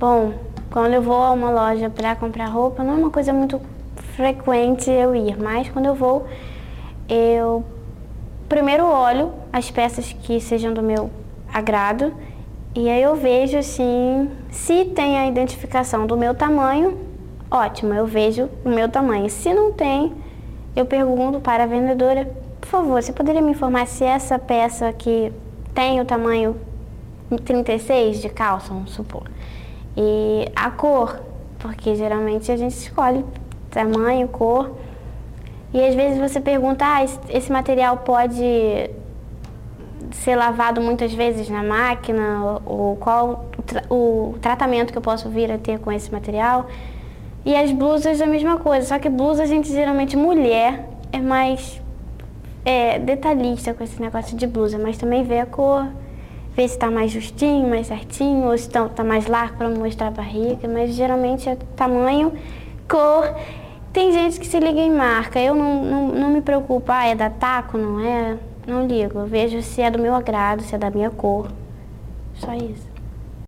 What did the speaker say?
Bom, quando eu vou a uma loja para comprar roupa, não é uma coisa muito frequente eu ir, mas quando eu vou, eu primeiro olho as peças que sejam do meu agrado e aí eu vejo assim, se tem a identificação do meu tamanho, ótimo, eu vejo o meu tamanho. Se não tem, eu pergunto para a vendedora, por favor, você poderia me informar se essa peça aqui tem o tamanho 36 de calça, vamos supor. E a cor, porque geralmente a gente escolhe tamanho, cor. E às vezes você pergunta, ah, esse material pode ser lavado muitas vezes na máquina, ou qual o, tra o tratamento que eu posso vir a ter com esse material. E as blusas a mesma coisa, só que blusa a gente geralmente mulher é mais é, detalhista com esse negócio de blusa, mas também vê a cor, vê se está mais justinho, mais certinho, ou se está tá mais largo para mostrar a barriga, mas geralmente é tamanho, cor. Tem gente que se liga em marca, eu não, não, não me preocupo, ah, é da taco, não é? Não ligo, eu vejo se é do meu agrado, se é da minha cor. Só isso.